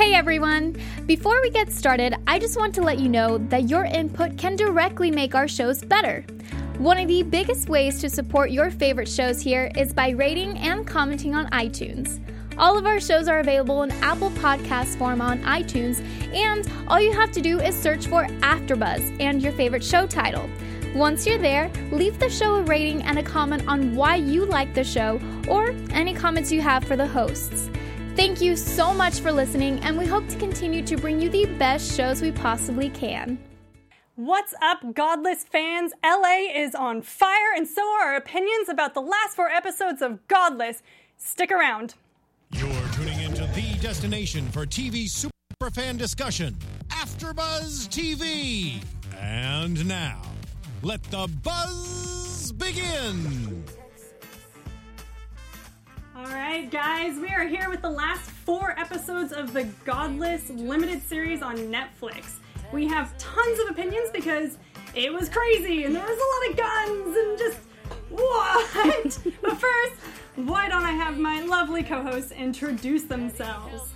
Hey everyone! Before we get started, I just want to let you know that your input can directly make our shows better. One of the biggest ways to support your favorite shows here is by rating and commenting on iTunes. All of our shows are available in Apple Podcast form on iTunes, and all you have to do is search for AfterBuzz and your favorite show title. Once you're there, leave the show a rating and a comment on why you like the show or any comments you have for the hosts. Thank you so much for listening, and we hope to continue to bring you the best shows we possibly can. What's up, Godless fans? LA is on fire, and so are our opinions about the last four episodes of Godless. Stick around. You're tuning into the destination for TV superfan discussion, AfterBuzz TV. And now, let the buzz begin. All right, guys, we are here with the last four episodes of the Godless limited series on Netflix. We have tons of opinions because it was crazy and there was a lot of guns and just what? but first, why don't I have my lovely co hosts introduce themselves?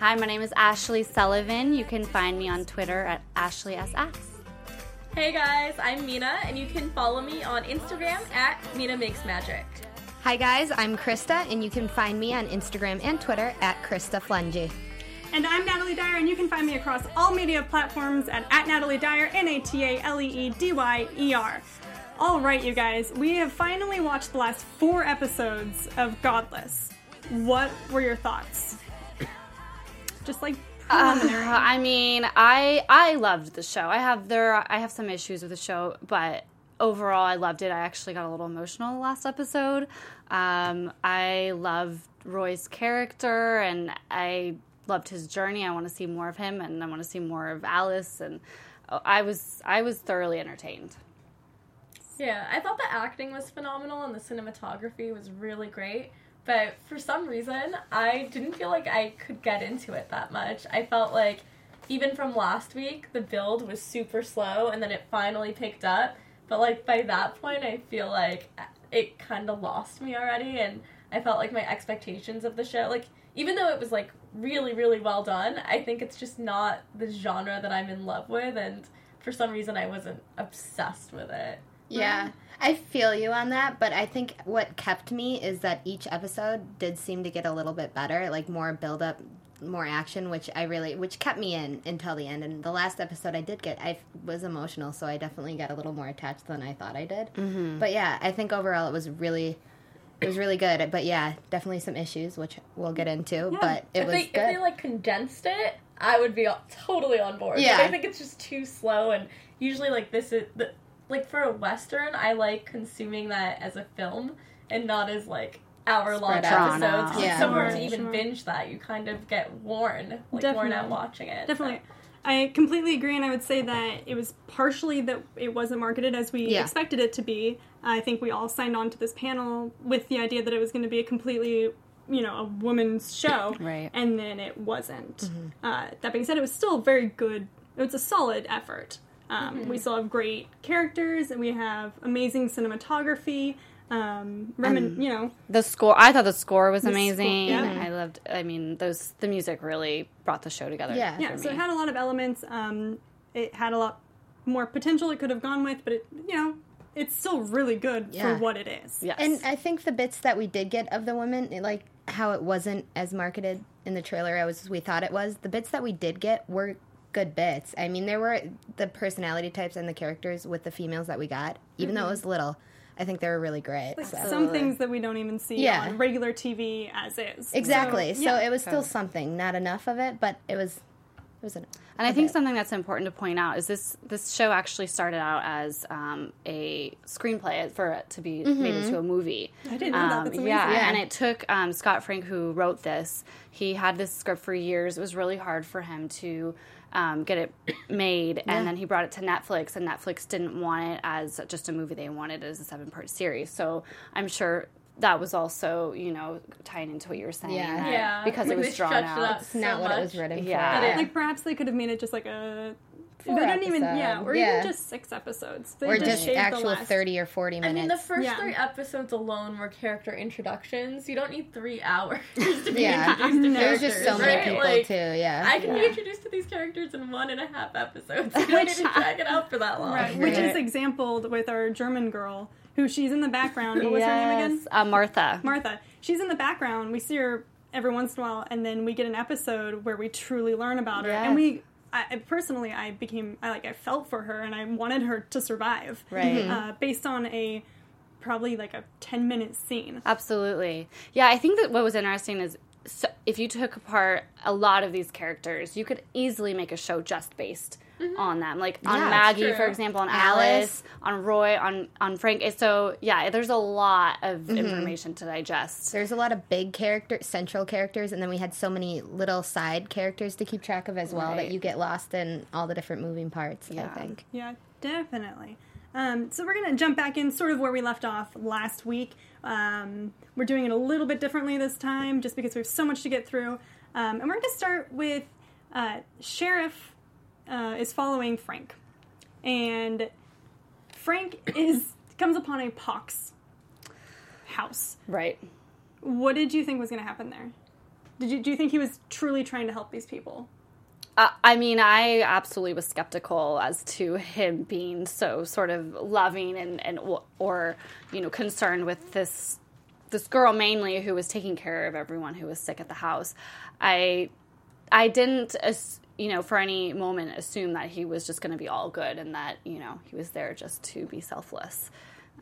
Hi, my name is Ashley Sullivan. You can find me on Twitter at AshleySX. Hey guys, I'm Mina, and you can follow me on Instagram at Mina Makes Magic. Hi guys, I'm Krista, and you can find me on Instagram and Twitter at Krista Flentje. And I'm Natalee Dyer, and you can find me across all media platforms at, at Natalee Dyer, N A T A L E E D Y E R. All right, you guys, we have finally watched the last four episodes of Godless. What were your thoughts? Just like. Uh, I mean, I I loved the show. I have there I have some issues with the show, but overall I loved it. I actually got a little emotional last episode. Um, I loved Roy's character and I loved his journey. I want to see more of him and I want to see more of Alice and uh, I was I was thoroughly entertained. Yeah, I thought the acting was phenomenal and the cinematography was really great. But for some reason, I didn't feel like I could get into it that much. I felt like even from last week, the build was super slow and then it finally picked up. But like by that point, I feel like it kind of lost me already and I felt like my expectations of the show, like even though it was like really really well done, I think it's just not the genre that I'm in love with and for some reason I wasn't obsessed with it. Yeah, I feel you on that, but I think what kept me is that each episode did seem to get a little bit better, like more build up, more action, which I really, which kept me in until the end. And the last episode I did get, I was emotional, so I definitely got a little more attached than I thought I did. Mm-hmm. But yeah, I think overall it was really. It was really good, but yeah, definitely some issues, which we'll get into. Yeah. But it if was they, good. If they like condensed it, I would be totally on board. Yeah. I think it's just too slow, and usually like this is the like for a western, I like consuming that as a film and not as like hour long episodes. out. episodes. 'cause Yeah. Somewhere Sure, to even sure. binge that, you kind of get worn, like worn out watching it. Definitely. I completely agree, and I would say that it was partially that it wasn't marketed as we Yeah. expected it to be. I think we all signed on to this panel with the idea that it was going to be a completely, you know, a woman's show, Right. And then it wasn't. Uh, that being said, it was still very good. It was a solid effort. Um, We still have great characters, and we have amazing cinematography. Um, remin- you know, The score I thought the score was score- amazing. yeah. I loved I mean those the music really brought the show together. Yeah. yeah for so it had a lot of elements um, it had a lot more potential it could have gone with but it you know it's still really good Yeah. for what it is Yes. And I think the bits that we did get of the women, like how it wasn't as marketed in the trailer as we thought it was, the bits that we did get were good bits. I mean, there were the personality types and the characters with the females that we got, even though it was little. I think they were really great. like so. some things that we don't even see Yeah. on regular tv as is Exactly. So, yeah. it was still something, not enough of it, but it was. It was an, And I think something that's important to point out is this this show actually started out as um, a screenplay for it to be made into a movie. I didn't know that. Um, That's yeah. Yeah. and it took um, Scott Frank, who wrote this. He had this script for years. It was really hard for him to um, get it made, and then he brought it to Netflix, and Netflix didn't want it as just a movie. They wanted it as a seven part series. So I'm sure that was also you know tying into what you were saying. Yeah. that Yeah, because like it was drawn stretched it out. out it's not so what it was written Yeah. for. Yeah. like perhaps they could have made it just like a Four they don't even, yeah, or Yeah. even just six episodes. They or just shaved the actual last- 30 or 40 minutes. I minutes. mean, the first Yeah. three episodes alone were character introductions. You don't need three hours to be Yeah. introduced to No. There's just so many right? people Like, too, yeah. I can be introduced to these characters in one and a half episodes. You don't need to drag it out for that long. Right, which is Right. exampled with our German girl, who she's in the background. What was her name again? Uh, Martha. Martha. She's in the background. We see her every once in a while, and then we get an episode where we truly learn about her. And we, I, I- personally, I became, I like, I felt for her, and I wanted her to survive. Right. Uh, based on a probably like a ten minute scene. Absolutely. Yeah, I think that what was interesting is so if you took apart a lot of these characters, you could easily make a show just based on them. Like on Yeah, Maggie, for example, on Alice. Alice, on Roy, on on Frank. So yeah, there's a lot of information to digest. There's a lot of big character, central characters, and then we had so many little side characters to keep track of as well that you get lost in all the different moving parts. Yeah. I think. Yeah, definitely. Um, so we're gonna jump back in sort of where we left off last week. Um, we're doing it a little bit differently this time, just because we have so much to get through. Um, and we're gonna start with uh, Sheriff uh, is following Frank, and Frank is comes upon a pox house. Right. What did you think was gonna happen there? Did you do you think he was truly trying to help these people? Uh, I mean, I absolutely was skeptical as to him being so sort of loving and, and or you know concerned with this this girl mainly who was taking care of everyone who was sick at the house. I I didn't as- you know for any moment assume that he was just going to be all good and that you know he was there just to be selfless.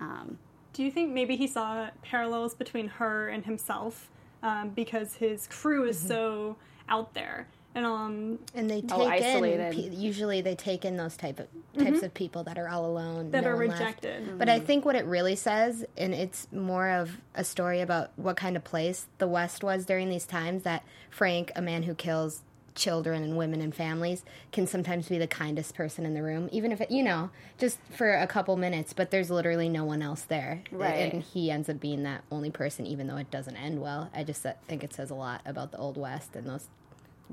Um, Do you think maybe he saw parallels between her and himself um, because his crew Mm-hmm. is so out there? And um, And they take Oh, in isolated. pe- usually they take in those type of types of people that are all alone, Mm-hmm. that no are one left. rejected. But I think what it really says, and it's more of a story about what kind of place the West was during these times, that Frank, a man who kills children and women and families, can sometimes be the kindest person in the room, even if it, you know, just for a couple minutes, but there's literally no one else there. Right. And he ends up being that only person, even though it doesn't end well. I just think it says a lot about the Old West and those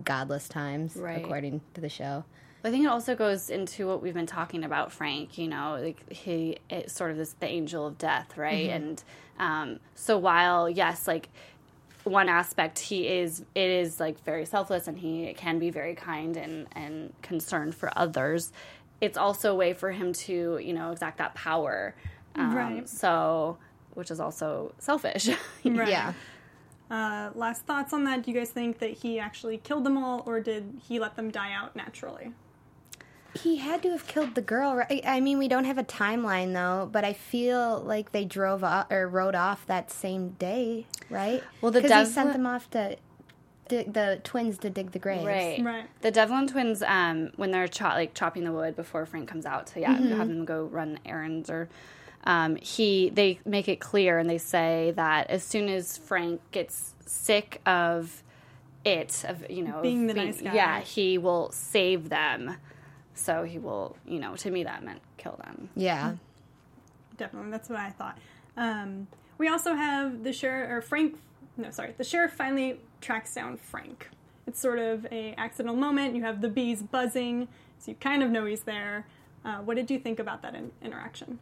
godless times, Right. according to the show. I think it also goes into what we've been talking about, Frank. You know, like he it's sort of this the angel of death, right? And um, so while yes, like one aspect he is it is like very selfless and he can be very kind and and concerned for others. It's also a way for him to you know exact that power. Um, Right. So which is also selfish. Right. Yeah. Uh, last thoughts on that? Do you guys think that he actually killed them all, or did he let them die out naturally? He had to have killed the girl, right? I mean, we don't have a timeline though, but I feel like they drove off or rode off that same day, right? Well, the because he Devlin- sent them off to dig, the twins to dig the graves. Right. Right. The Devlin twins, um, when they're cho- like chopping the wood before Frank comes out to yeah Mm-hmm. have them go run errands or, um, he they make it clear and they say that as soon as Frank gets sick of it of you know of Being the nice guy. yeah he will save them, so he will you know to me that meant kill them. Yeah. Definitely, that's what I thought. Um, we also have the sheriff, or Frank. No, sorry, the sheriff finally tracks down Frank. It's sort of a accidental moment. You have the bees buzzing, so you kind of know he's there. Uh, what did you think about that in- interaction?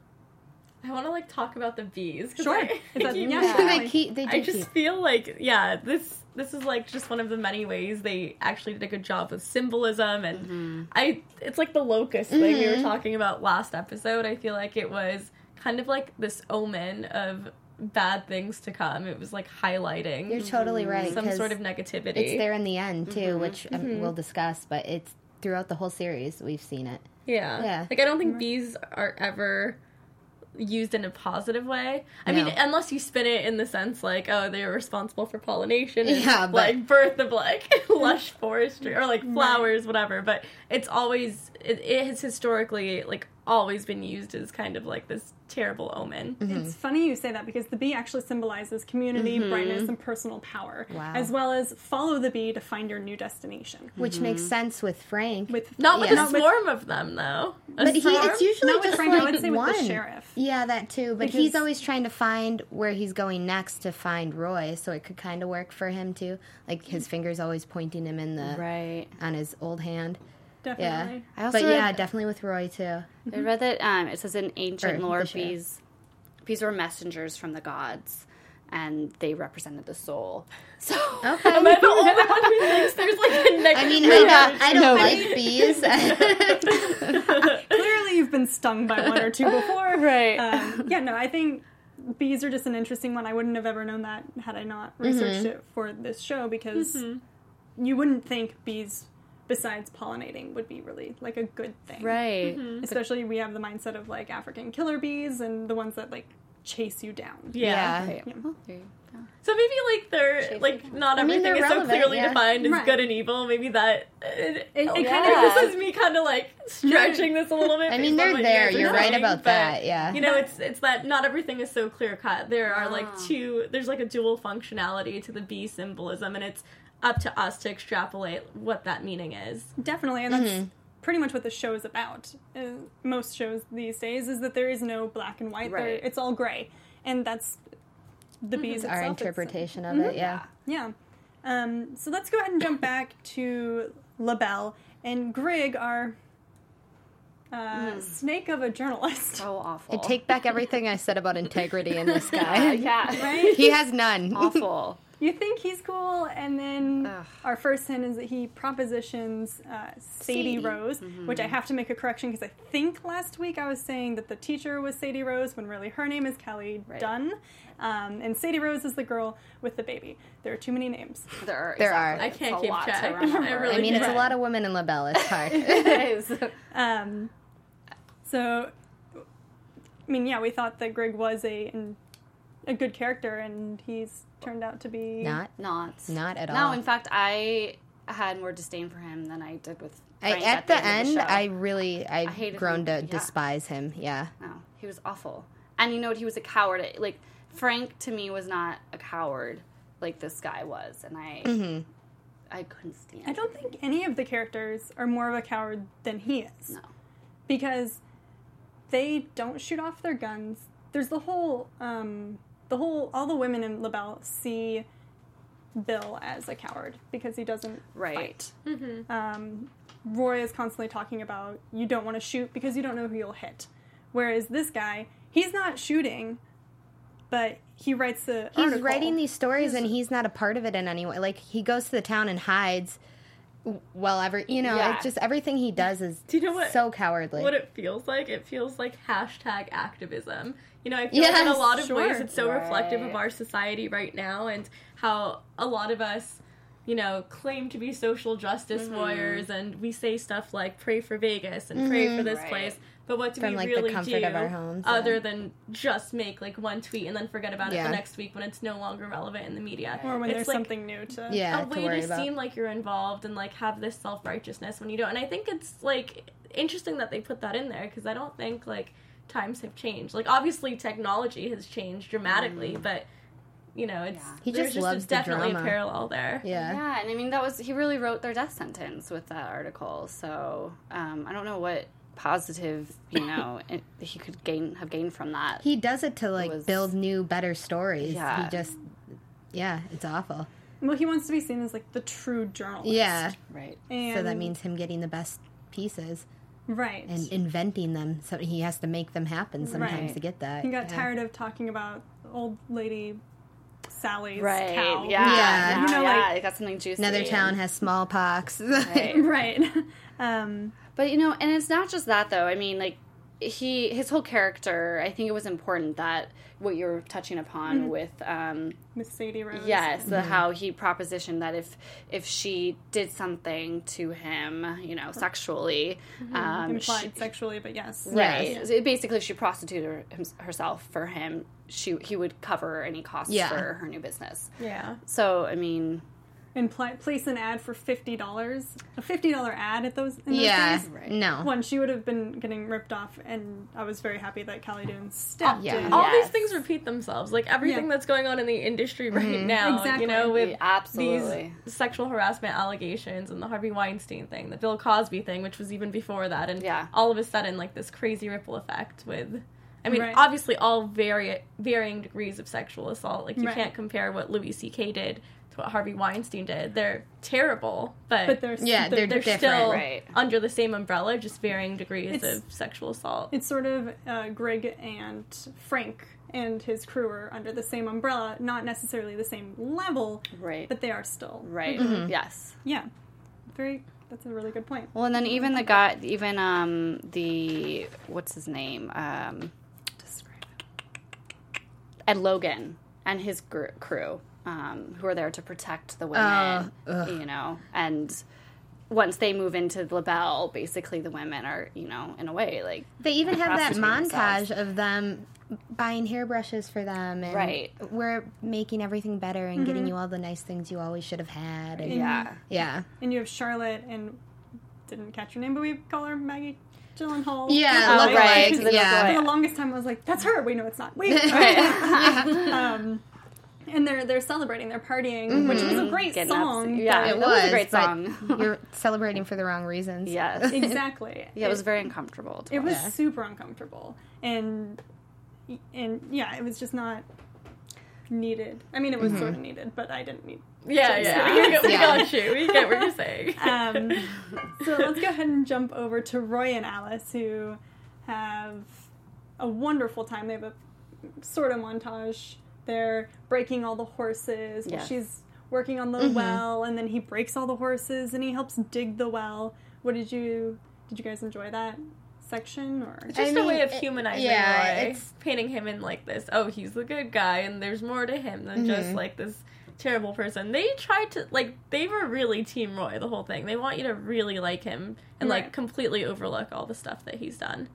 I want to like talk about the bees. 'cause Sure. I, Is that- keep- yeah, they keep. They do I just keep. feel like yeah, this this is like just one of the many ways they actually did a good job with symbolism and mm-hmm. I it's like the locust thing we were mm-hmm. talking about last episode. I feel like it was kind of like this omen of bad things to come. It was like highlighting You're totally mm-hmm. right. Some sort of negativity. It's there in the end too, which um, we'll discuss. But it's throughout the whole series we've seen it. Yeah. Yeah. Like I don't think bees are ever used in a positive way. I mean, unless you spin it in the sense like, oh, they're responsible for pollination and Yeah, but- like birth of like lush forestry or like flowers, whatever. But it's always it, it has historically like always been used as kind of like this terrible omen. Mm-hmm. It's funny you say that because the bee actually symbolizes community, mm-hmm. brightness, and personal power, Wow. as well as follow the bee to find your new destination. Which makes mm-hmm. sense with Frank. With Not with Yeah. a swarm of them though. A but he, it's usually Not with just Frank, like I would say with the sheriff. Yeah, that too. But Because- he's always trying to find where he's going next to find Roy, so it could kind of work for him too. Like his mm. fingers always pointing him in the Right. on his old hand. Definitely. I also But read, yeah, definitely with Roy too. I read that um, it says in ancient Or lore, bees bees were messengers from the gods, and they represented the soul. So Okay. Am I the only one who thinks there's like a negative? I mean, I don't, I don't No. like bees. Clearly, you've been stung by one or two before. Right. Um, yeah, no, I think bees are just an interesting one. I wouldn't have ever known that had I not researched it for this show because you wouldn't think bees, besides pollinating, would be really like a good thing. right. Especially we have the mindset of like African killer bees and the ones that like chase you down. yeah. Right. Yeah. Well, there you go. So maybe like they're like not I mean, everything they're is so clearly yeah. defined as Right. good and evil. Maybe that it, It- it yeah. kinda this is me kind of like stretching this a little bit. I mean, they're there. You're right saying, about but, that. Yeah. You know, it's it's that not everything is so clear cut. There are like Ah. two. There's like a dual functionality to the bee symbolism, and it's up to us to extrapolate what that meaning is. Definitely, and that's pretty much what the show is about. Uh, most shows these days is that there is no black and white. There- Right. It's all gray, and that's the bees. Our itself. It's- interpretation of it. Yeah. Yeah. Um, so let's go ahead and jump back to LaBelle and Grigg, our uh, snake of a journalist. So awful. I take back everything I said about integrity in this guy. yeah. Right? He has none. awful. You think he's cool, and then Ugh. our first hint is that he propositions uh, Sadie, Sadie. Rose, which I have to make a correction because I think last week I was saying that the teacher was Sadie Rose when really her name is Kelly Right. Dunn, um, and Sadie Rose is the girl with the baby. There are too many names. There are. There are. I can't It's keep lot track. I really I mean, it's a lot of women in LaBelle. It's hard. it is. Um, so, I mean, yeah, we thought that Greg was a an, a good character, and he's turned out to be Not. Not. Not at all. No, in fact, I had more disdain for him than I did with. I, Frank at the of end, show. I really, I've hated grown him, to yeah. despise him. Yeah. No, he was awful. And you know what? He was a coward. Like Frank to me was not a coward like this guy was, and I, Mm-hmm. I couldn't stand. I don't think any of the characters are more of a coward than he is. No. Because they don't shoot off their guns. There's the whole, um, the whole, all the women in LaBelle see Bill as a coward because he doesn't Right. fight. Um, Roy is constantly talking about you don't want to shoot because you don't know who you'll hit. Whereas this guy, he's not shooting, but he writes the He's article. writing these stories and he's not a part of it in any way. Like, he goes to the town and hides. Well, every you know, Yeah. it's just everything he does is Do you know what- so cowardly. what it feels like. It feels like hashtag activism. You know, I feel like in a lot of sure. ways it's so reflective of our society right now and how a lot of us, you know, claim to be social justice Mm-hmm. warriors and we say stuff like pray for Vegas and pray for this Right. place. But what do From, we like, the really comfort do of our homes, other yeah. than just make like one tweet and then forget about it the next week when it's no longer relevant in the media? or when It's there's like- something new to yeah, a to way worry to about. seem like you're involved and like have this self righteousness when you don't. And I think it's like interesting that they put that in there because I don't think like times have changed. Like obviously technology has changed dramatically, but you know it's Yeah. He there's just loves a, the definitely drama. a parallel there. yeah. Yeah, and I mean that was he really wrote their death sentence with that article. So um, I don't know what positive you know it, he could gain have gained from that. He does it to like was- build new, better stories. Yeah. He just, yeah, it's awful. Well, he wants to be seen as like the true journalist. Yeah. right. And So that means him getting the best pieces right. and inventing them. So he has to make them happen sometimes Right. to get that. he got Yeah. tired of talking about old lady Sally's Right. cow. Yeah. Yeah. Yeah. You know, yeah, like- it got something juicy. Another and- town has smallpox. Right. Right. um, But you know, and it's not just that though. I mean, like he his whole character. I think it was important that what you're touching upon with um, Miss Sadie Rose. yes, the, how he propositioned that if if she did something to him, you know, sexually, um, Implied she- sexually, but yes. right? Yes. So basically, if she prostituted her, herself for him, she he would cover any costs Yeah. for her new business. Yeah. So I mean, And pla place an ad for fifty dollars. A fifty dollar ad at those. In those yeah. days. Right. No. One, she would have been getting ripped off, and I was very happy that Callie Dunne stepped Yeah. in. All Yes. these things repeat themselves. Like everything Yeah. that's going on in the industry right Mm-hmm. now, Exactly. you know, with Yeah, absolutely. these sexual harassment allegations and the Harvey Weinstein thing, the Bill Cosby thing, which was even before that, and Yeah. all of a sudden, like this crazy ripple effect with. I mean, Right. obviously, all vari- varying degrees of sexual assault. Like, you Right. can't compare what Louis C.K. did to what Harvey Weinstein did. They're terrible, but, But they're Yeah, they're, they're they're still right. under the same umbrella, just varying degrees It's- of sexual assault. it's sort of uh, Greg and Frank and his crew are under the same umbrella, not necessarily the same level, Right. but they are still Right. Mm-hmm. Yes. yeah. Very. That's a really good point. Well, and then even the guy, even um the what's his name, um, Ed Logan and his gr- crew, um, who are there to protect the women, you know, and once they move into the LaBelle, basically the women are, you know, in a way like They even have that montage themselves. of them buying hairbrushes for them, and Right. we're making everything better and getting you all the nice things you always should have had. And yeah, yeah, And you have Charlotte and didn't catch her name, but we call her Maggie Gyllenhaal. yeah, Oh, look right, like- yeah. For the longest time, I was like, "That's her." We know it's not. Wait. um, and they're they're celebrating, they're partying, which was a great Getting song. up- yeah, but- It that was, a great song. You're celebrating for the wrong reasons. yes, exactly. yeah, it was very uncomfortable. to It was Yeah. super uncomfortable, and and yeah, it was just not needed. I mean, it was sort of needed, but I didn't need. yeah, yeah. We, got, we Yeah. got you. We get what you're saying. Um, so let's go ahead and jump over to Roy and Alice, who have a wonderful time. They have a sort of montage. They're breaking all the horses. Yes. She's working on the well, and then he breaks all the horses, and he helps dig the well. What did you did you guys enjoy that section or? just I a mean, way of it- humanizing yeah, Roy, it's- painting him in like this. Oh, he's the good guy, and there's more to him than just Mm-hmm. like this terrible person. They tried to like they were really Team Roy the whole thing. They want you to really like him and like completely overlook all the stuff that he's done.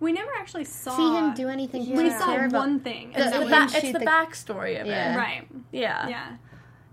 We never actually saw See him do anything. We saw terrible. one thing. It's The- the, ba- it's the the- backstory of Yeah. it. right. Yeah. Yeah.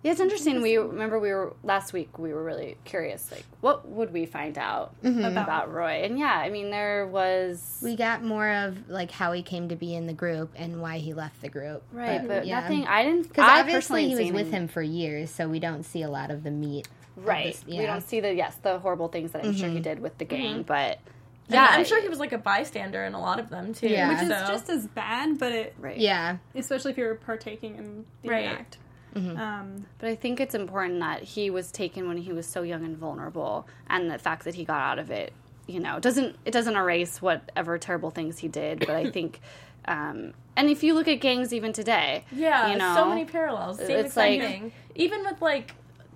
Yeah, it's interesting. We remember we were last week. We were really curious, like what would we find out mm-hmm. about Roy? And yeah, I mean, there was We got more of like how he came to be in the group and why he left the group. right, but yeah. nothing. I didn't. Because I obviously personally he was with him for years, so we don't see a lot of the meat. Right. this- We don't see the yes the horrible things that I'm sure he mm-hmm. did with the mm-hmm. gang, but Yeah, yeah, I'm sure he was like a bystander in a lot of them too. Yeah. Which is so- just as bad, but it right. Yeah. especially if you're partaking in the Right. act. Mm-hmm. Um, But I think it's important that he was taken when he was so young and vulnerable, and the fact that he got out of it, you know, doesn't it doesn't erase whatever terrible things he did. But I think, um, and if you look at gangs even today, Yeah, you know, so many parallels. Same It's exact like- thing. Even with like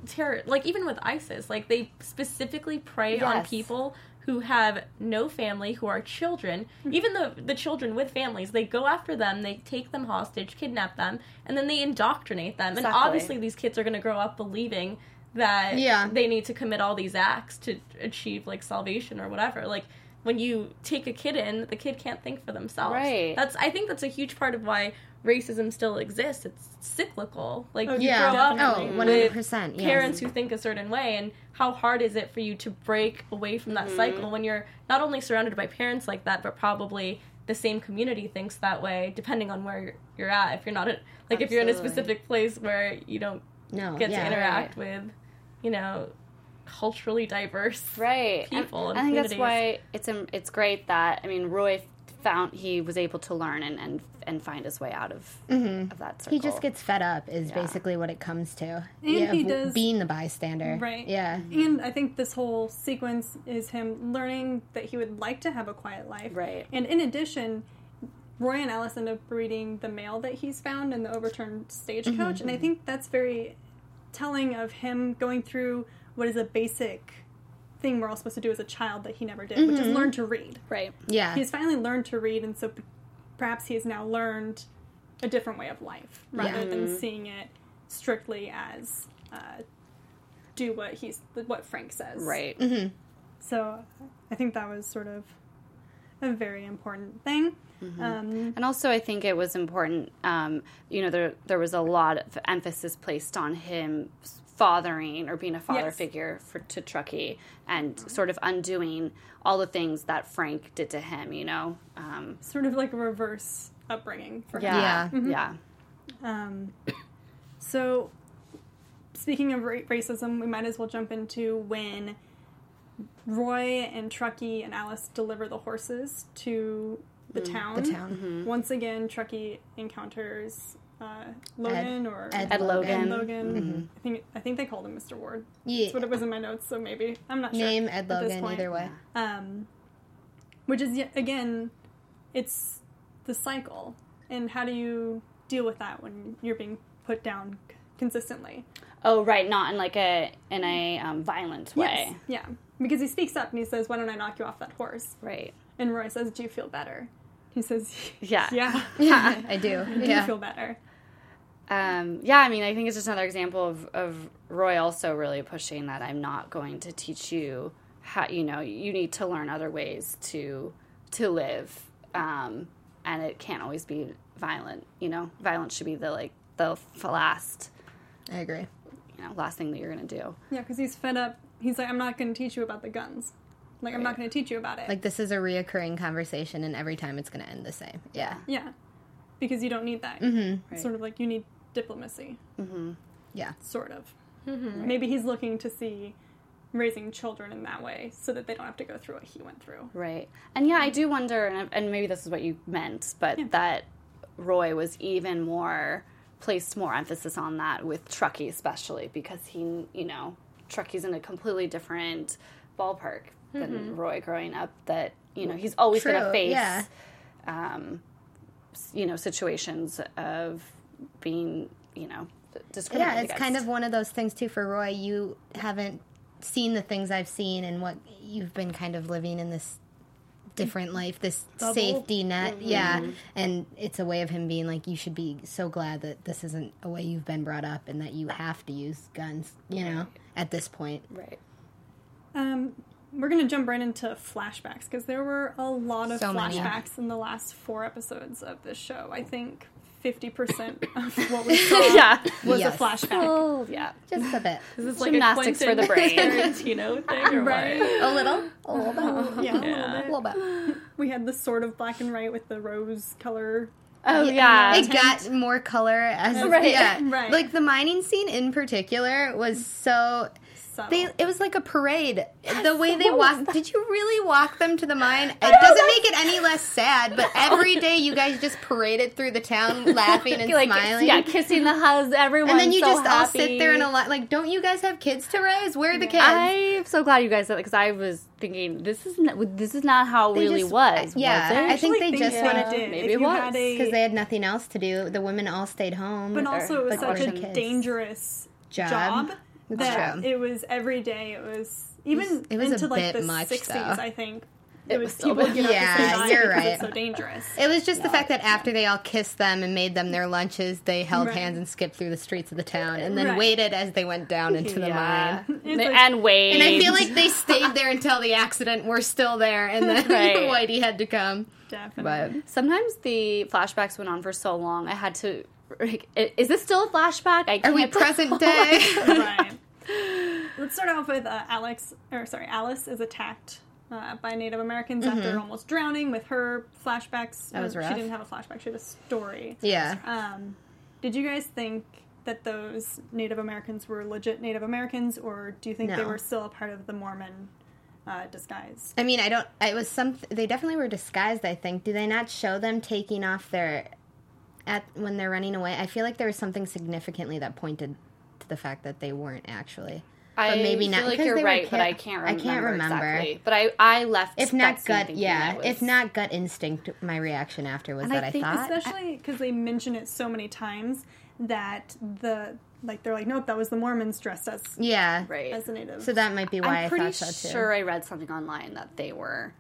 terror, like even with ISIS, like they specifically prey on people who have no family, who are children. Hmm. even the the children with families, they go after them, they take them hostage, kidnap them, and then they indoctrinate them. And obviously, these kids are going to grow up believing that Yeah. they need to commit all these acts to achieve like salvation or whatever. Like when you take a kid in, the kid can't think for themselves. Right. That's I think that's a huge part of why racism still exists. It's cyclical. Like you Yeah. grow up. Oh, with 100%. Yes. parents who think a certain way and how hard is it for you to break away from that cycle when you're not only surrounded by parents like that but probably the same community thinks that way depending on where you're, you're at if you're not at, like if you're in a specific place where you don't No. get yeah. to interact with you know culturally diverse right people And and I think that's why it's um, it's great that I mean Roy found he was able to learn and and, and find his way out of of that circle. He just gets fed up, is Yeah. basically what it comes to. he of w- does- being the bystander. right. Yeah. And I think this whole sequence is him learning that he would like to have a quiet life. Right. And in addition, Roy and Alice end up reading the mail that he's found in the overturned stagecoach. Mm-hmm. And I think that's very telling of him going through what is a basic thing we're all supposed to do as a child that he never did, which Mm-hmm. is learn to read. right. Yeah. He's finally learned to read, and so p- perhaps he has now learned a different way of life rather Yeah. than seeing it strictly as uh, do what he's what Frank says. Right. So I think that was sort of a very important thing. Um, And also, I think it was important. Um, you know, there there was a lot of emphasis placed on him fathering or being a father Yes. figure for to Truckee and sort of undoing all the things that Frank did to him. You know, um, sort of like a reverse upbringing for him. yeah, Yeah. yeah, Um, so, speaking of ra- racism, we might as well jump into when Roy and Truckee and Alice deliver the horses to the town. the town. Once again, Truckee encounters uh, Logan or Ed Ed Logan. Logan. I think I think they called him Mr. Ward. Yeah. That's what it was in my notes. So maybe I'm not sure. Name Ed at this Logan point. either way. Um, which is yet again, it's the cycle, and how do you deal with that when you're being put down consistently? Oh, right, not in like a in a um, violent way. Yes. Yeah. Because he speaks up and he says, "Why don't I knock you off that horse?" Right. And Roy says, "Do you feel better?" He says, Yeah. "Yeah, yeah, I do. I do Yeah. feel better." Um, yeah, I mean, I think it's just another example of, of Roy also really pushing that I'm not going to teach you how, you know, you need to learn other ways to to live, um, and it can't always be violent. You know, violence should be the like the last, I agree. you know, last thing that you're gonna do. Yeah, because he's fed up. He's like, "I'm not going to teach you about the guns. Like, I'm not going to teach you about it." Like this is a reoccurring conversation, and every time it's going to end the same. Yeah. yeah, because you don't need that. Mm-hmm. It's Sort of like you need diplomacy. Mm-hmm. Yeah. sort of. Mm-hmm. Maybe he's looking to see raising children in that way so that they don't have to go through what he went through. Right. And yeah, I do wonder, and, and maybe this is what you meant, but that Roy was even more placed more emphasis on that with Truckee, especially because he, you know, Truckee's in a completely different ballpark than mm-hmm. Roy growing up. That you know he's always going to face, yeah. um, you know, situations of being, you know, discriminated Yeah, it's against. kind of one of those things too for Roy. You haven't seen the things I've seen, and what you've been kind of living in this different mm-hmm. life, this Bubble. safety net. Mm-hmm. Yeah, mm-hmm. and it's a way of him being like, you should be so glad that this isn't a way you've been brought up, and that you have to use guns. You know, at this point. right. Um, we're going to jump right into flashbacks because there were a lot of So many. flashbacks in the last four episodes of this show. I think 50% of what we saw Yeah. was Yes. a flashback. Oh yeah. Just a bit, This Is this like Gymnastics a for the brain. Tarantino thing or Right. what? a little, a little bit, Yeah, a little Yeah. a bit. little bit. We had the sort of black and white with the rose color. Oh yeah. It got more color as Right, yeah, right. Like the mining scene in particular was so Subtle. They, it was like a parade. the way they walked. Did you really walk them to the mine? It doesn't make it any less sad, but every day you guys just paraded through the town laughing and like smiling. yeah, kissing the hugs, everyone. and then you so just all sit there in a line. Like, don't you guys have kids to raise? Where are the kids? I'm so glad you guys said that because I was thinking this is not, this is not how it They really just- was. yeah, was? I think actually they just they wanted- to Maybe it was, because they had nothing else to do. The women all stayed home. But also, it was like, such a kids. dangerous Job. job, That's that true. it was every day. It was even it was a into like bit the much, 60s, though. I think. It, was was people bad. get up Yeah, to say bye you're because right. It's so dangerous. It was just the fact that after they all kissed them and made them their lunches, they held Right. hands and skipped through the streets of the town and then Right. waited as they went down into the yeah. mine. They- like- and waited. And I feel like they stayed there until the accident were still there and then Right. Whitey had to come. Definitely. But sometimes the flashbacks went on for so long. I had to. Like, is this still a flashback? I are we can't- present day? right. Let's start off with uh, Alex, or sorry, Alice is attacked uh, by Native Americans after almost drowning. With her flashbacks, Mm-hmm. That was rough. She didn't have a flashback; she had a story. yeah. Um, did you guys think that those Native Americans were legit Native Americans, or do you think they were still a part of the Mormon uh, disguise? I mean, I don't. It was some. They definitely were disguised. I think. Do they not show them taking off their at when they're running away? I feel like there was something significantly that pointed to the fact that they weren't actually. I But maybe feel not, like you're they were right, but I can't I remember. can't remember. Exactly. But I, I left. If not gut, yeah. was- If not gut instinct, my reaction after was And that I I, think thought. Especially because they mention it so many times that the like they're like, nope, that was the Mormons dressed as yeah. right. as the Native. So that might be why I'm I pretty thought so too. sure I read something online that they were.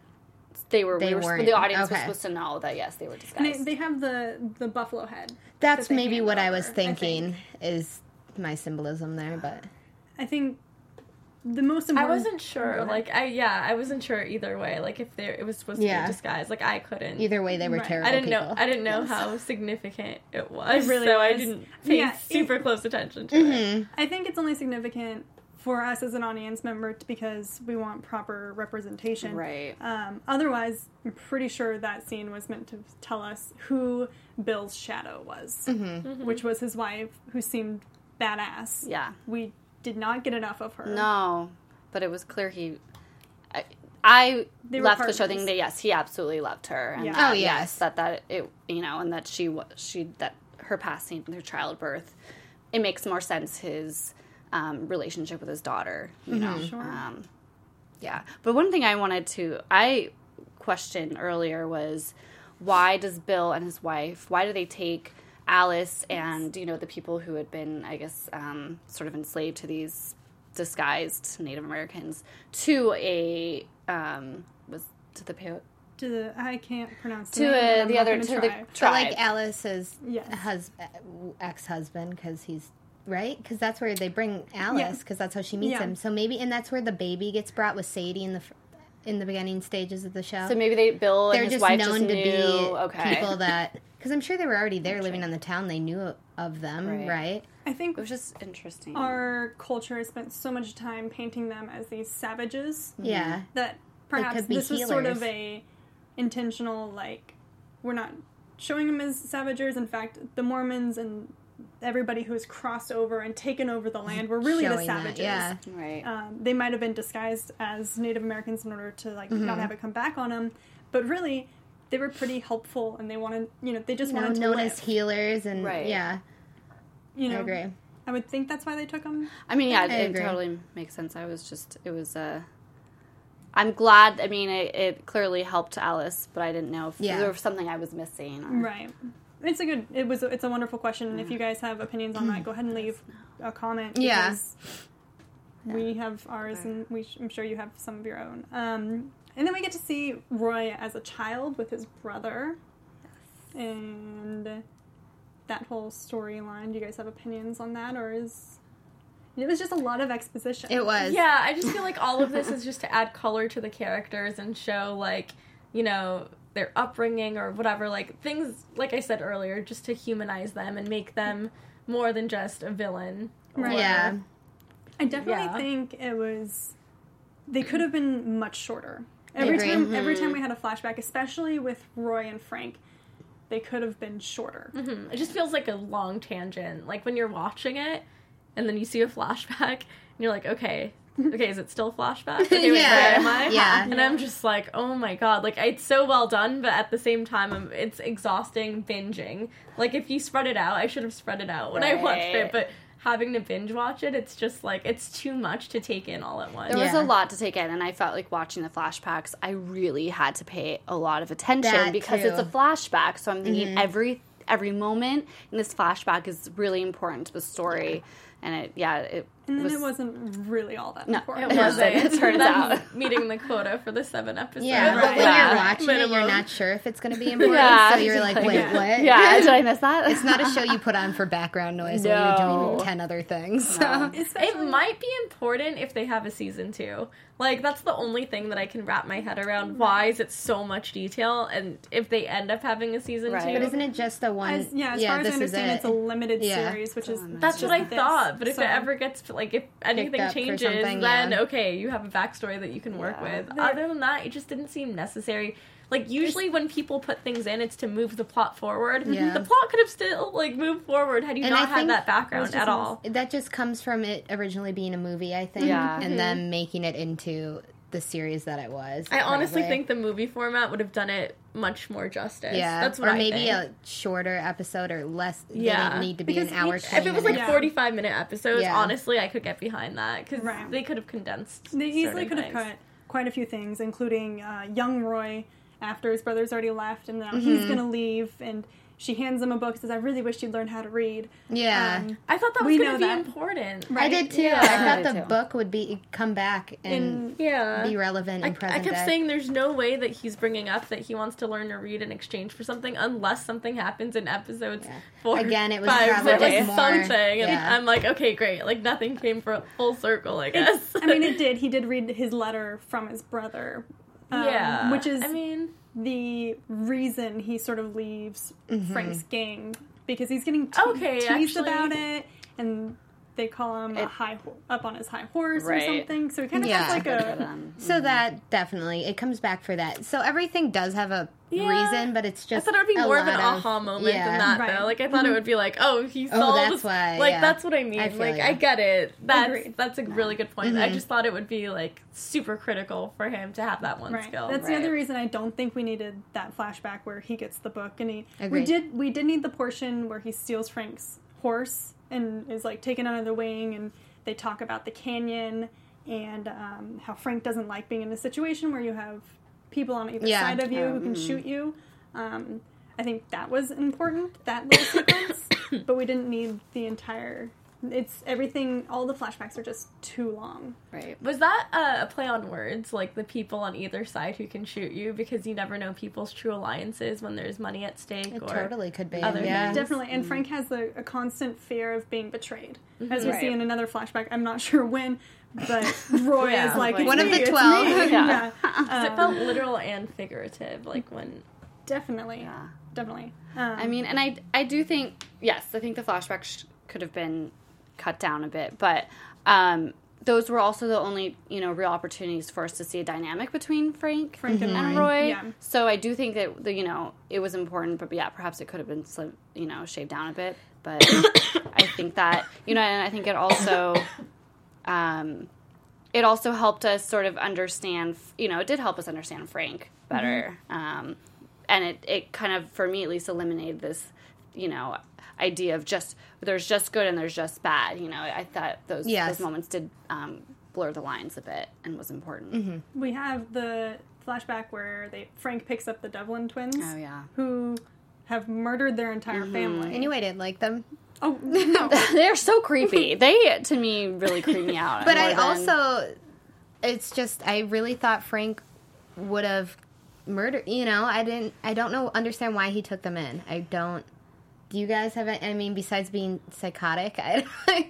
They were. They we were weren't. the audience was supposed to know that yes, they were And disguised. they, they have the the buffalo head. That's that maybe hand what I over, was I thinking is my symbolism there, but I think the most important. I wasn't sure. Like I yeah, I wasn't sure either way. Like if there it was supposed to Yeah. be a disguise. Like I couldn't. either way, they were Right. terrible I didn't people. know. I didn't know how significant it was. It really so I didn't pay Yeah, it- super close attention to Mm-hmm. it. I think it's only significant for us as an audience member because we want proper representation. right. Um, otherwise, I'm pretty sure that scene was meant to tell us who Bill's shadow was, Mm-hmm. which was his wife, who seemed badass. Yeah. We did not get enough of her. No, but it was clear he. I, I They were left the show thinking that yes, he absolutely loved her. And Yeah. that, Oh, yes. that that it you know, and that she wa- she that her passing, her childbirth, it makes more sense his um, relationship with his daughter. You know, Sure. um, yeah. But one thing I wanted to I questioned earlier was why does Bill and his wife why do they take Alice and you know the people who had been I guess um, sort of enslaved to these disguised Native Americans to a um, was to the pa- to the I can't pronounce the to name, but a, I'm the other gonna to the try. But like Alice's Yes. hus- ex-husband because he's right because that's where they bring Alice Yeah. because that's how she meets Yeah. him. So maybe and that's where the baby gets brought with Sadie in the in the beginning stages of the show. so maybe they Bill They're and his just wife known just to knew be okay people that because I'm sure they were already there living on the town. They knew of them, Right. right? I think it was just interesting. our culture has spent so much time painting them as these savages mm-hmm. Yeah. that perhaps could be this was sort of a intentional like we're not showing them as savages. In fact, the Mormons and everybody who has crossed over and taken over the land were really the Showing that, savages. yeah. right. Um, they might have been disguised as Native Americans in order to like Mm-hmm. not have it come back on them, but really they were pretty helpful and they wanted you know they just No, wanted to known live. as healers and Right. yeah, you know, I agree. I would think that's why they took them. I mean, yeah, I it, it totally makes sense. I was just, it was, uh, I'm glad. I mean, it, it clearly helped Alice, but I didn't know if Yeah. there was something I was missing. Or, Right. It's a good. It was. It's a wonderful question, and if you guys have opinions on that, go ahead and leave a comment. Yeah. We have ours, and we. sh- I'm sure you have some of your own. Um, and then we get to see Roy as a child with his brother, and that whole storyline. Do you guys have opinions on that, or is it was just a lot of exposition? It was. Yeah, I just feel like all of this is just to add color to the characters and show like, you know, their upbringing or whatever, like things like I said earlier, just to humanize them and make them more than just a villain. Right. Yeah. I definitely Yeah. think it was. They could have been much shorter. Every agree. time, every time we had a flashback, especially with Roy and Frank, they could have been shorter. Mhm. It just feels like a long tangent. Like when you're watching it and then you see a flashback and you're like, okay, okay, is it still flashback? Okay, wait, Yeah. where am I? Yeah. And I'm just like, oh my god, like it's so well done, but at the same time, I'm, it's exhausting binging. Like if you spread it out, I should have spread it out when I watched it, but having to binge watch it, it's just like it's too much to take in all at once. There was Yeah. a lot to take in, and I felt like watching the flashbacks, I really had to pay a lot of attention That because too. it's a flashback. So I'm thinking mm-hmm. every every moment in this flashback is really important to the story, and it yeah it And then was, it wasn't really all that No, important. It wasn't. it turns Them out. meeting the quota for the seven episodes. Yeah, but when yeah. you're watching it, you're not sure if it's going to be important. Yeah, so you're like, wait, yeah. what? yeah did I miss that? it's not a show you put on for background noise while you're doing ten other things. No. It might be important if they have a season two. Like that's the only thing that I can wrap my head around. Mm-hmm. Why is it so much detail? And if they end up having a season Right. But two, isn't it just the one? as, yeah, as far as I understand, it. it's a limited Yeah. series, which is that's what I just But if So- it ever gets like if anything changes, something, then yeah. okay, you have a backstory that you can work Yeah. with. Other than that, it just didn't seem necessary. Like usually when people put things in, it's to move the plot forward. Yeah. The plot could have still like moved forward had you And not I had that background at all. that just comes from it originally being a movie, I think, Yeah. and then mm-hmm. making it into the series that it was. I honestly probably. think the movie format would have done it much more justice. yeah, that's what I mean. or I maybe think. a shorter episode or less. They Yeah. didn't need to be Because an hour. each- If it was like Yeah. 45 minute episodes, Yeah. honestly, I could get behind that because Right. they could have condensed. They easily could have cut quite a few things, including uh, young Roy after his brother's already left, and now Mm-hmm. he's going to leave, and she hands him a book. Says, "I really wish you'd learn how to read." yeah, Um, I thought that We was going to be that. important. I did too. Yeah. I I thought did the too. book would be come back and in Yeah. be relevant I, in I kept day. saying there's no way that he's bringing up that he wants to learn to read in exchange for something unless something happens in episodes Yeah. four, Again, it was five. probably There was just more- something, and yeah. I'm like, okay, great. Like nothing came for full circle, I guess. I mean, it did. He did read his letter from his brother. um, yeah, which is I mean, the reason he sort of leaves Mm-hmm. Frank's gang because he's getting te- Okay, teased actually- about it, and they call him a high up on his high horse Right. or something. So he kind of Yeah. has like a. So that definitely it comes back for that. So everything does have a Yeah. reason, but it's just. I thought it would be more of an lot aha moment yeah. than that, Right. though. Like I thought it would be like, oh, he Oh, saw that's this. why, Like yeah. that's what I mean. I feel like ya. I get it. That's Agreed. that's a really good point. Mm-hmm. I just thought it would be like super critical for him to have that one Right. skill. That's the other reason I don't think we needed that flashback where he gets the book and he. We did. We did need the portion where he steals Frank's horse and is like taken under the wing, and they talk about the canyon and um, how Frank doesn't like being in a situation where you have people on either Yeah. side of you who can shoot you. Um, I think that was important. That little sequence, but we didn't need the entire. It's everything. All the flashbacks are just too long. Right. Was that uh, a play on words, like the people on either side who can shoot you, because you never know people's true alliances when there's money at stake? It or totally could be. other yeah. things. Definitely, and Frank has the, a constant fear of being betrayed, as we see in another flashback. I'm not sure when, but Roy Yeah, is like like- One of me, the 12." me." Yeah. yeah, it felt literal and figurative, like when definitely, Yeah. definitely. Um, I mean, and I I do think yes, I think the flashbacks could have been cut down a bit, but um, those were also the only you know real opportunities for us to see a dynamic between Frank, Frank and and Roy, yeah. So I do think that the, you know it was important, but yeah, perhaps it could have been slim, you know shaved down a bit. But I think that you know, and I think it also. Um, it also helped us sort of understand, you know, it did help us understand Frank better. Um, and it, it kind of, for me at least, eliminated this, you know, idea of just, there's just good and there's just bad. You know, I thought those, Yes. those moments did um, blur the lines a bit and was important. Mm-hmm. we have the flashback where they Frank picks up the Devlin twins, Oh, yeah. who have murdered their entire Mm-hmm. family. And you didn't like them. oh no, They're so creepy. they, to me, really creep me out. But I than- also, it's just I really thought Frank would have murdered. You know, I didn't. I don't know. Understand why he took them in. I don't. Do you guys have? a- I mean, besides being psychotic, I.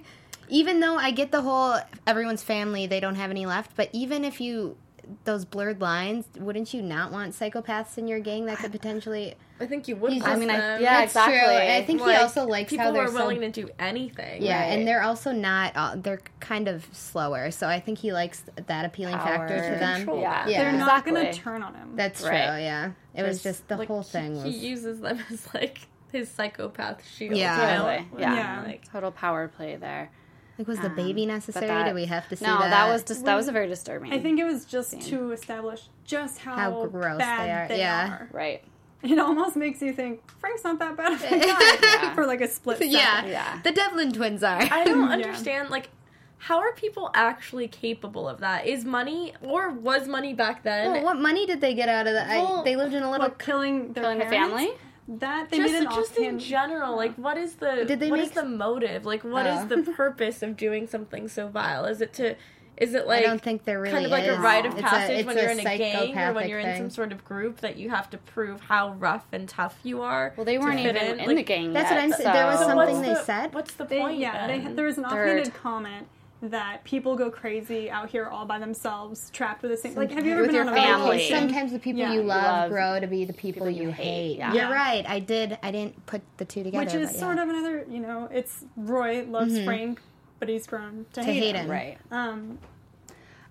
even though I get the whole everyone's family, they don't have any left. But even if you those blurred lines, wouldn't you not want psychopaths in your gang that could potentially? I think you would. Just- I mean, I, them. yeah, That's exactly. true. And I think he also likes people how they're are so- willing to do anything. Yeah, Right. and they're also not. Uh, they're kind of slower, so I think he likes that appealing factor to them. Control. Yeah, Yeah. they're not exactly. going to turn on him. That's true. Right. Yeah, it was Just, just the Like, whole he- thing was. He uses them as like his psychopath shield. Yeah. you know? Totally. Yeah. Yeah. Like, Total power play there. like, was the Um, baby but necessary? that- Do we have to see no, that? that was just that was a very disturbing. I think it was just to establish just how, How gross bad they are, yeah. are. right. It almost makes you think Frank's not that bad of a guy for like a split second. yeah. Yeah. The Devlin twins are. I don't Yeah. understand. Like, how are people actually capable of that? Is money or was money back then? well, what money did they get out of that? I, Well, they lived in a little. Well, killing their Killing the family? That they just, made an just in general, like what is the Did they what make is the motive? Like what is Oh. the purpose of doing something so vile? Is it to is it like I don't think there really kind of like is. a rite of It's a- passage it's when a you're in a gang or when you're in thing. some sort of group that you have to prove how rough and tough you are? Well, they weren't even in, Like, the gang. That's yet, what I'm saying. There was so- so something what's they the- said? What's the They, point? yeah, they, there was an Third. offhanded comment that people go crazy out here all by themselves, trapped with the same. Like, have you ever With been your on a family. vacation? Sometimes the people Yeah. you You love, love grow to be the people, people you you hate. hate, yeah. You're right. I did. I didn't put the two together. Which is but yeah. sort of another, you know, it's Roy loves Frank, but he's grown to, to hate, hate him. him. Right. Um,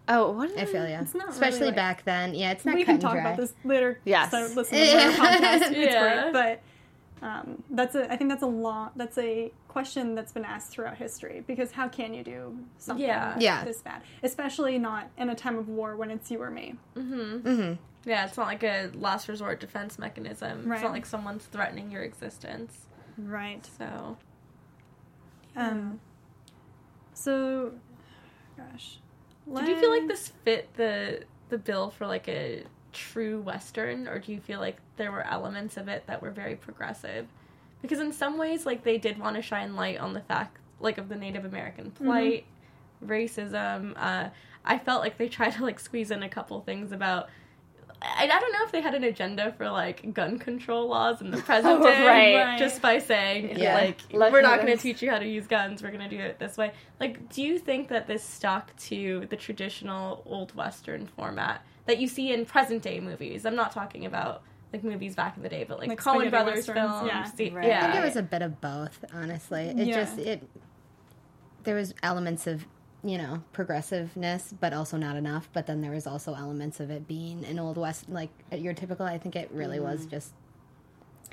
Oh, what? I feel you. It's not really, Especially like- back then. Yeah, it's not we cut can and talk dry. about this later. Yes. So listen to our podcast. It's Yeah. great, but um, that's a. I think that's a long. That's a question that's been asked throughout history because how can you do something Yeah. Yeah. this bad, especially not in a time of war when it's you or me. Yeah, it's not like a last resort defense mechanism. Right. It's not like someone's threatening your existence. Right. So Um. So, gosh. Did you feel like this fit the the bill for like a true western or do you feel like there were elements of it that were very progressive? Because in some ways like they did want to shine light on the fact like of the Native American plight, racism. Uh I felt like they tried to like squeeze in a couple things about I, I don't know if they had an agenda for like gun control laws in the present Oh, day, right. Just by saying Yeah. like we're not going to teach you how to use guns. We're going to do it this way. Like, do you think that this stuck to the traditional old western format that you see in present day movies? I'm not talking about like movies back in the day, but like, Like Coen Brothers westerns, films. yeah. the- Right. yeah. I think it was a bit of both, honestly. It Yeah. just it there was elements of you know progressiveness, but also not enough. But then there was also elements of it being an old west, like your typical. I think it really Mm-hmm. was just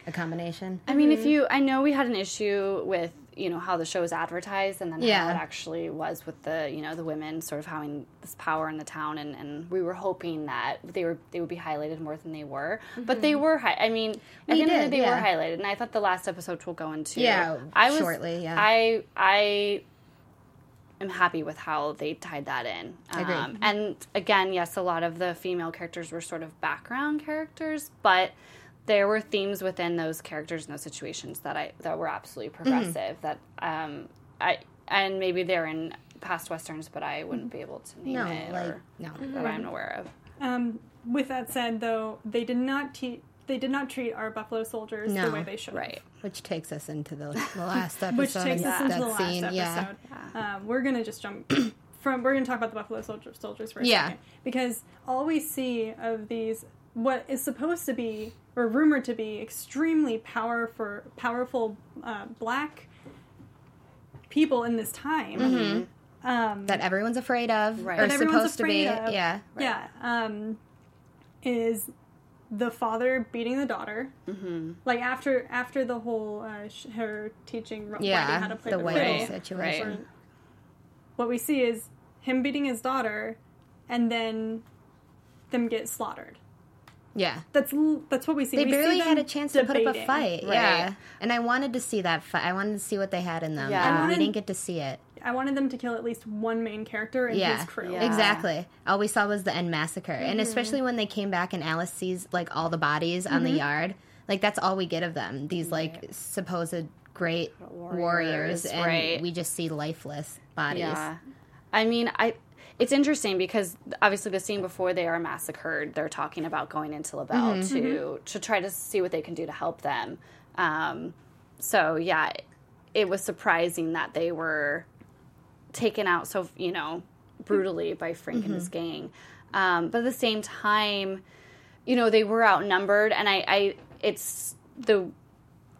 a combination. I mean, if you, I know we had an issue with you know how the show was advertised, and then Yeah. how it actually was with the you know the women sort of having this power in the town, and, and we were hoping that they were they would be highlighted more than they were, but they were. Hi- I mean, at We the end of the did, day, they were highlighted, and I thought the last episode we'll go into. Yeah, I was, shortly, yeah. I I am happy with how they tied that in. Um, and again, yes, a lot of the female characters were sort of background characters, but there were themes within those characters and those situations that I that were absolutely progressive. That um, I and maybe they're in past westerns, but I wouldn't be able to name no, it like or no. that I'm aware of. Um, with that said, though, they did not te- they did not treat our Buffalo soldiers No. the way they should. Right. Which takes us into the, the last episode. Which takes us into that the last scene, episode. Yeah. Um, we're gonna just jump from. We're gonna talk about the Buffalo soldier, soldiers for a Yeah. second because all we see of these, what is supposed to be or rumored to be extremely powerful, powerful uh, black people in this time. Mm-hmm. Um, That everyone's afraid of, Right. or That everyone's supposed to be. of. Yeah. Yeah. Um, is the father beating the daughter? Mm-hmm. Like after after the whole uh, sh- her teaching Ro- Yeah, how to play the the, Whitey fiddle. situation. right. What we see is him beating his daughter, and then them get slaughtered. Yeah. That's that's what we see. They We barely them had a chance to put up a fight. Right. Yeah. And I wanted to see that fight. I wanted to see what they had in them. Yeah. And I we didn't get to see it. I wanted them to kill at least one main character and Yeah. his crew. Yeah. Exactly. All we saw was the end massacre. And Mm-hmm. especially when they came back and Alice sees like all the bodies on Mm-hmm. the yard. Like that's all we get of them. These like supposed great warriors, Warriors, and right. we just see lifeless bodies. Yeah. I mean, I it's interesting because obviously the scene before they are massacred, they're talking about going into LaBelle Mm-hmm. to to try to see what they can do to help them. Um, so yeah, it was surprising that they were taken out so you know brutally by Frank and his Mm-hmm. gang. Um, but at the same time, you know they were outnumbered, and I, I it's the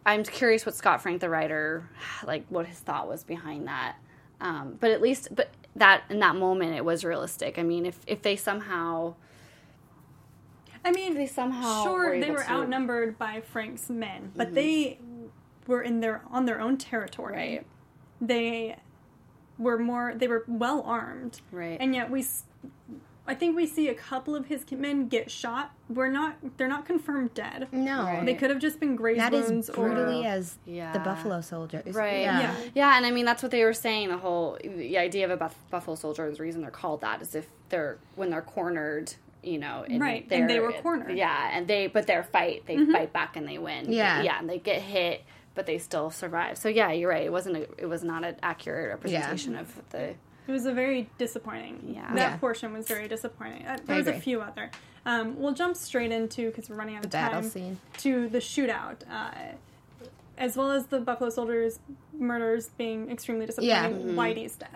I'm curious what Scott Frank, the writer, like what his thought was behind that. Um, but at least, but that in that moment, it was realistic. I mean, if if they somehow, I mean, they somehow sure were they were to- Mm-hmm. outnumbered by Frank's men, but they were in their on their own territory. right, They were more. They were well armed, right, and yet we. S- I think we see a couple of his men get shot. We're not. They're not confirmed dead. No. Right. They could have just been grazed Not as wounds brutally or. as Yeah. the Buffalo Soldiers. Right. Yeah. Yeah. yeah, and I mean that's what they were saying. The whole the idea of a buff- buffalo soldier, is the reason they're called that is if they're when they're cornered, you know, and Right, and they were cornered. Yeah, and they but their fight, they mm-hmm. fight back and they win. Yeah. yeah, and they get hit, but they still survive. So yeah, you're right. It wasn't a, it was not an accurate representation of the It was a very disappointing. Yeah. That Yeah. portion was very disappointing. Uh, there I was a few other. Um, we'll jump straight into because we're running out The of time. scene. to the shootout, uh, as well as the Buffalo Soldiers murders being extremely disappointing. Yeah. Whitey's death.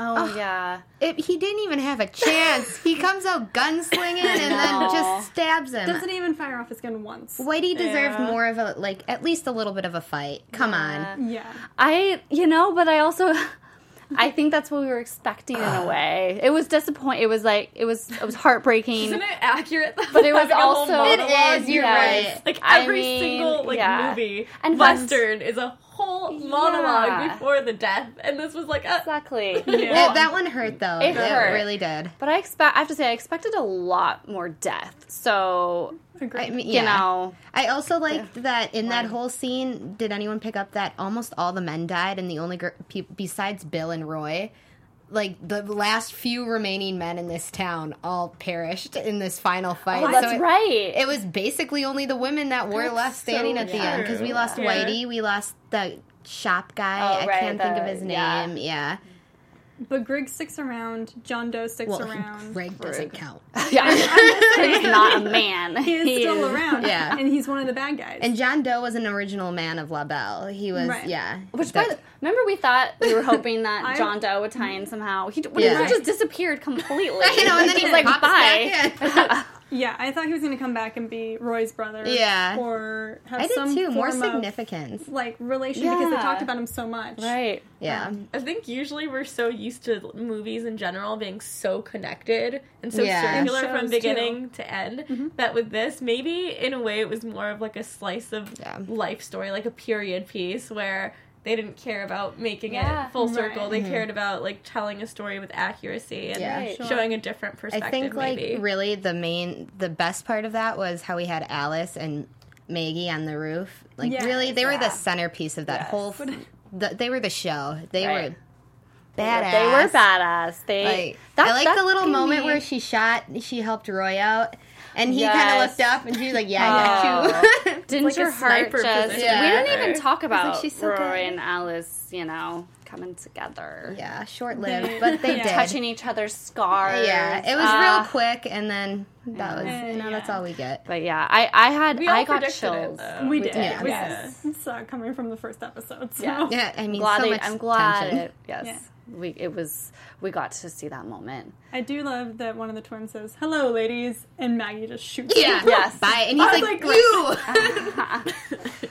oh yeah. It, he didn't even have a chance. he comes out gunslinging and then just stabs him. Doesn't even fire off his gun once. Whitey deserved Yeah. more of a like at least a little bit of a fight. Come on. Yeah. I, you know, but I also, I think that's what we were expecting in a way. It was disappointing. It was like it was it was heartbreaking. Isn't it accurate? though? But it was Having a whole also- It monologue? is, you're Yes. right. Like I every mean, single like yeah. movie And western is a whole monologue Yeah. before the death, and this was like a Exactly. Yeah. It- that one hurt though. It hurt. really did. But I expect I have to say I expected a lot more death. So Agreed. I mean, you know, I also liked that in that whole scene. Did anyone pick up that almost all the men died, and the only gr- pe- besides Bill and Roy, like the last few remaining men in this town, all perished in this final oh, fight. oh, that's So it- right. It was basically only the women that were That's left standing so at the end because we lost Yeah. Whitey, we lost the shop guy. Oh, I right, can't think of the- his yeah. name. Yeah, but Grigg sticks around. John Doe sticks well, around. Grigg doesn't count. yeah, he's not a man. He is still around. Yeah. And he's one of the bad guys. And John Doe was an original man of La Belle. He was, Right. yeah. Which, that- by the, remember, we thought we were hoping that I- John Doe would tie in somehow. He, Yeah. he just disappeared completely. I know, and then he was like, pops bye. Back in. Yeah, I thought he was going to come back and be Roy's brother. Yeah. Or have I did some too. More form of, significance. like relation because they talked about him so much. Right. Yeah. I think usually we're so used to movies in general being so connected and so Yeah. circular And from shows, beginning to end Mm-hmm. that with this, maybe in a way it was more of like a slice of Yeah. life story, like a period piece where they didn't care about making Yeah. it full circle. Right. They mm-hmm. cared about like telling a story with accuracy and Yeah. Right. Sure. showing a different perspective. I think like really the main the best part of that was how we had Alice and Maggie on the roof. Like Yes. really they were the centerpiece of that Yes. whole f- the, they were the show. They Right. were badass. They were badass. They. Like that- I like the little moment me- where she shot she helped Roy out and he kind of looked up and she was like, "Yeah, I got you." Didn't like your heart sniper just? position. We didn't even talk about she's so Roy good. and Alice. You know, coming together, yeah, short lived, but they yeah. did. touching each other's scars. yeah, it was Ah. real quick, and then that was Yeah. you know that's all we get. But yeah, I I had We I got predicted it, chills. though. We did. Yeah. We Yes. saw it coming from the first episode. So. Yeah. Yeah, I mean, glad so they- much I'm glad tension. it. Yes, Yeah. We it was we got to see that moment. I do love that one of the twins says, "Hello, ladies," and Maggie just shoots. Yeah, him. Yes. bye, and he's I like, like, "You."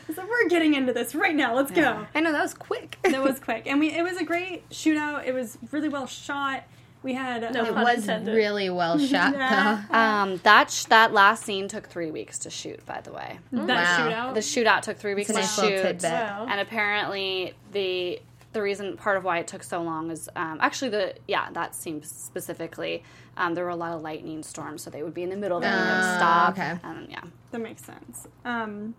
so we're getting into this right now. Let's go. I know that was quick. That was quick, and we it was a great shootout. It was really well shot. We had No It was intended. really well shot, Yeah. though. Um, that sh- that last scene took three weeks to shoot. By the way, that Wow. shootout. the shootout took three weeks It's to shoot, tidbit. Wow. and apparently the the reason part of why it took so long is um, actually the yeah that scene specifically. Um, there were a lot of lightning storms, so they would be in the middle, then they would Oh, stop. okay. And yeah, That makes sense. Um,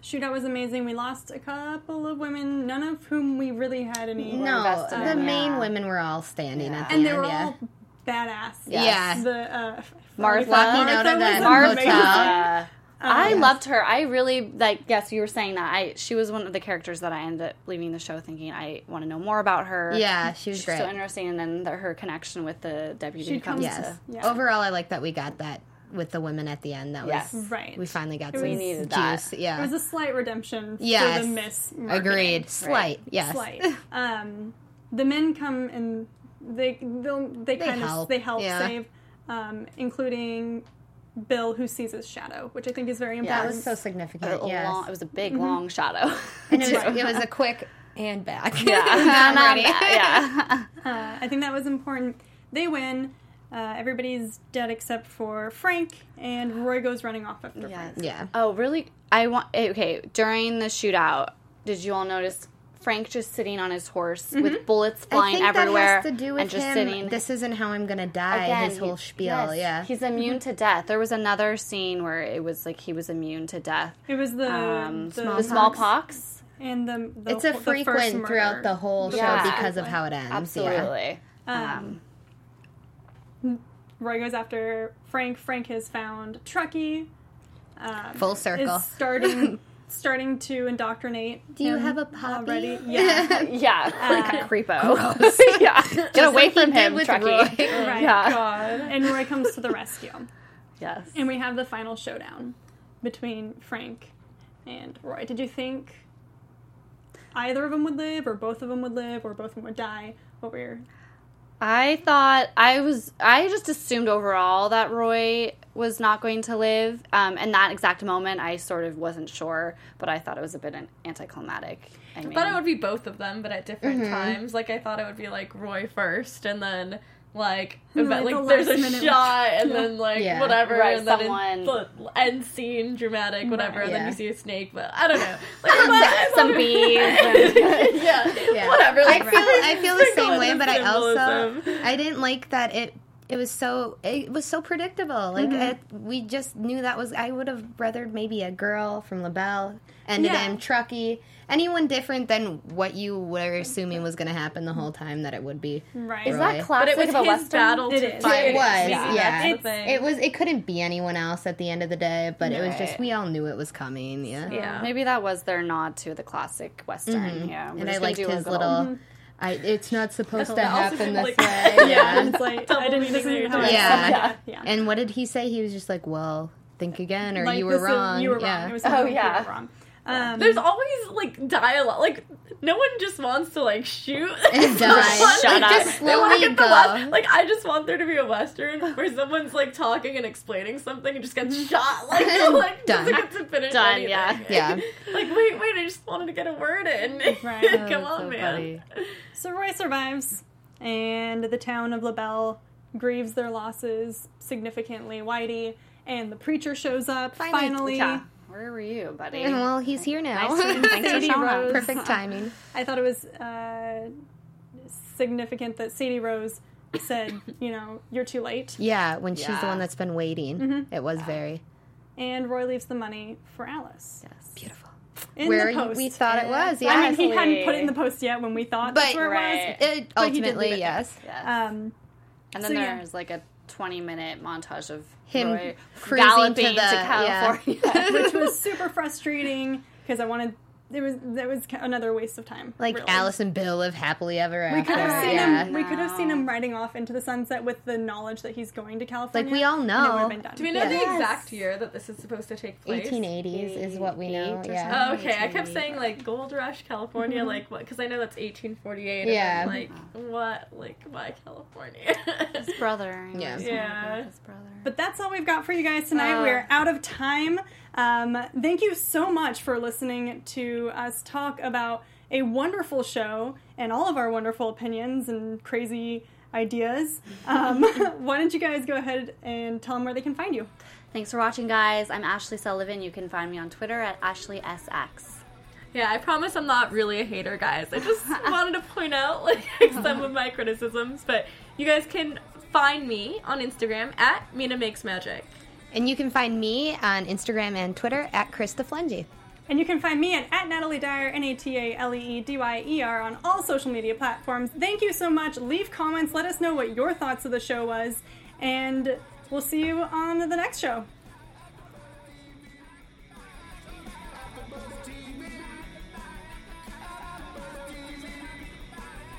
shootout was amazing. We lost a couple of women, none of whom we really had any. No, invested the in, main yeah. women were all standing Yeah. at the and they end. were yeah. all badass. Yeah. The uh, Martha. Walking out of was that amazing. hotel. Uh, I yes. loved her. I really like. Yes, you were saying that. I she was one of the characters that I ended up leaving the show thinking I want to know more about her. Yeah, she was She's great. so interesting, and then the, her connection with the deputy She comes comes- to. yes. Yeah. Overall, I like that we got that with the women at the end. That Yes. was Right. we finally got It some was- needed that. juice. It was a slight redemption Yes. for the miss. agreed. Slight. Yes. Slight. Um, the men come and they they'll, they kind of help, they help yeah. save, um, including Bill who sees his shadow, which I think is very important. Yeah, That important. was so A significant. long- it was a big, Mm-hmm. long shadow. and it was, it was a quick and back. yeah, I'm Not ready. yeah. Uh, I think that was important. They win. Uh, everybody's dead except for Frank, and Roy goes running off after Yes. Frank. Yeah. Oh, really? I want. Okay, during the shootout, did you all notice Frank just sitting on his horse with bullets I flying think everywhere that has to do with and just him. sitting? This isn't how I'm gonna die. Again, his whole spiel. yes, Yeah. he's immune to death. There was another scene where it was like he was immune to death. It was the Um, the, the smallpox. and the, the it's a the frequent murder. throughout the whole show Yeah. because of how it ends. Yeah. Absolutely. Um, Roy goes after Frank. Frank has found Truckee. Um, Full circle. Is starting starting to indoctrinate. Do you him have a puppy? already? Yeah. Yeah, like a Uh, creepo. yeah, get away like from him, with Truckee. Roy. right. Yeah. God. And Roy comes to the rescue, Yes. and we have the final showdown between Frank and Roy. Did you think either of them would live, or both of them would live, or both of them would die? What were your I thought I was. I just assumed overall that Roy was not going to live. Um, in that exact moment, I sort of wasn't sure, but I thought it was a bit an- anticlimactic. I mean, I thought it would be both of them, but at different times. Like I thought it would be like Roy first, and then like Like like, the there's a last minute- shot, and Yeah. then like Yeah. whatever, Right, and then someone- in the end scene, dramatic, whatever, and then you see a snake. But I don't know, like, but I some bees. Yeah, Yeah. whatever. I Like, feel I feel the same way, but I also. I didn't like that it it was so it was so predictable. Like mm-hmm. it, we just knew that was I would have rather maybe a girl from LaBelle ended Yeah. in Truckee. Anyone different than what you were assuming was going to happen the whole time that it would be. right? is Roy. that But classic it was of a his western? battle It to fight. It was, See, yeah. that's the thing. It was. It couldn't be anyone else at the end of the day, but it was just we all knew it was coming. Yeah, Yeah. Maybe that was their nod to the classic western. Mm-hmm. Yeah, we're and I gonna liked do a his little. Mm-hmm. I, it's not supposed to happen this like- way. Yeah, Yeah. it's like Double I didn't meaning even how. I Yeah. said yeah. And what did he say? He was just like, "Well, think again, or Like, you were this is- wrong." you were wrong. It Oh, yeah. you were wrong. Um, There's always like dialogue. Like no one just wants to like shoot. And die. Shut Like, up. Just slowly go. west- like I just want there to be a western where someone's like talking and explaining something and just gets shot. Like, like Done. doesn't get to finish Done, anything. yeah. Yeah. like wait, wait, I just wanted to get a word in. Right. Come That's on, so man. funny. So Roy survives, and the town of LaBelle grieves their losses significantly. Whitey and the preacher shows up Finally. finally. Yeah. Where were you, buddy? Well, he's here now. Nice thanks for Sadie showing up. Rose. Perfect timing. I thought it was uh, significant that Sadie Rose said, you know, you're too late. Yeah, when she's the one that's been waiting, it was very And Roy leaves the money for Alice. Yes. beautiful. In Where the post. we thought it was, yeah. I mean, he hadn't put it in the post yet when we thought But- that's where it Right. was. It, But he did leave ultimately, it. yes. Yes. Um, and then so, yeah. there's like a 20 minute montage of Him Roy cruising galloping to the- yeah. California. which was super frustrating because I wanted it was that was another waste of time. Like really. Alice and Bill live happily ever after. We could have seen yeah. him. We could have seen him riding off into the sunset with the knowledge that he's going to California. Like, we all know. would have been done. Do we know Yes. the exact year that this is supposed to take place? 1880s is what we know. 88 Yeah. Oh, okay. I kept saying like Gold Rush, California, mm-hmm. like what? Because I know that's 1848. Yeah. And like what? Like why California? his brother. Yeah. Yeah. His brother. But that's all we've got for you guys tonight. Uh, oh. We're out of time. Um, thank you so much for listening to us talk about a wonderful show and all of our wonderful opinions and crazy ideas. Um, why don't you guys go ahead and tell them where they can find you? Thanks for watching, guys. I'm Ashley Sullivan. You can find me on Twitter at AshleySX. Yeah, I promise I'm not really a hater, guys. I just wanted to point out like some of my criticisms, but you guys can find me on Instagram at Mina Makes Magic. And you can find me on Instagram and Twitter at Krista Flentje. And you can find me at, at Natalee Dyer, N A T A L E E D Y E R, on all social media platforms. Thank you so much. Leave comments. Let us know what your thoughts of the show was. And we'll see you on the next show.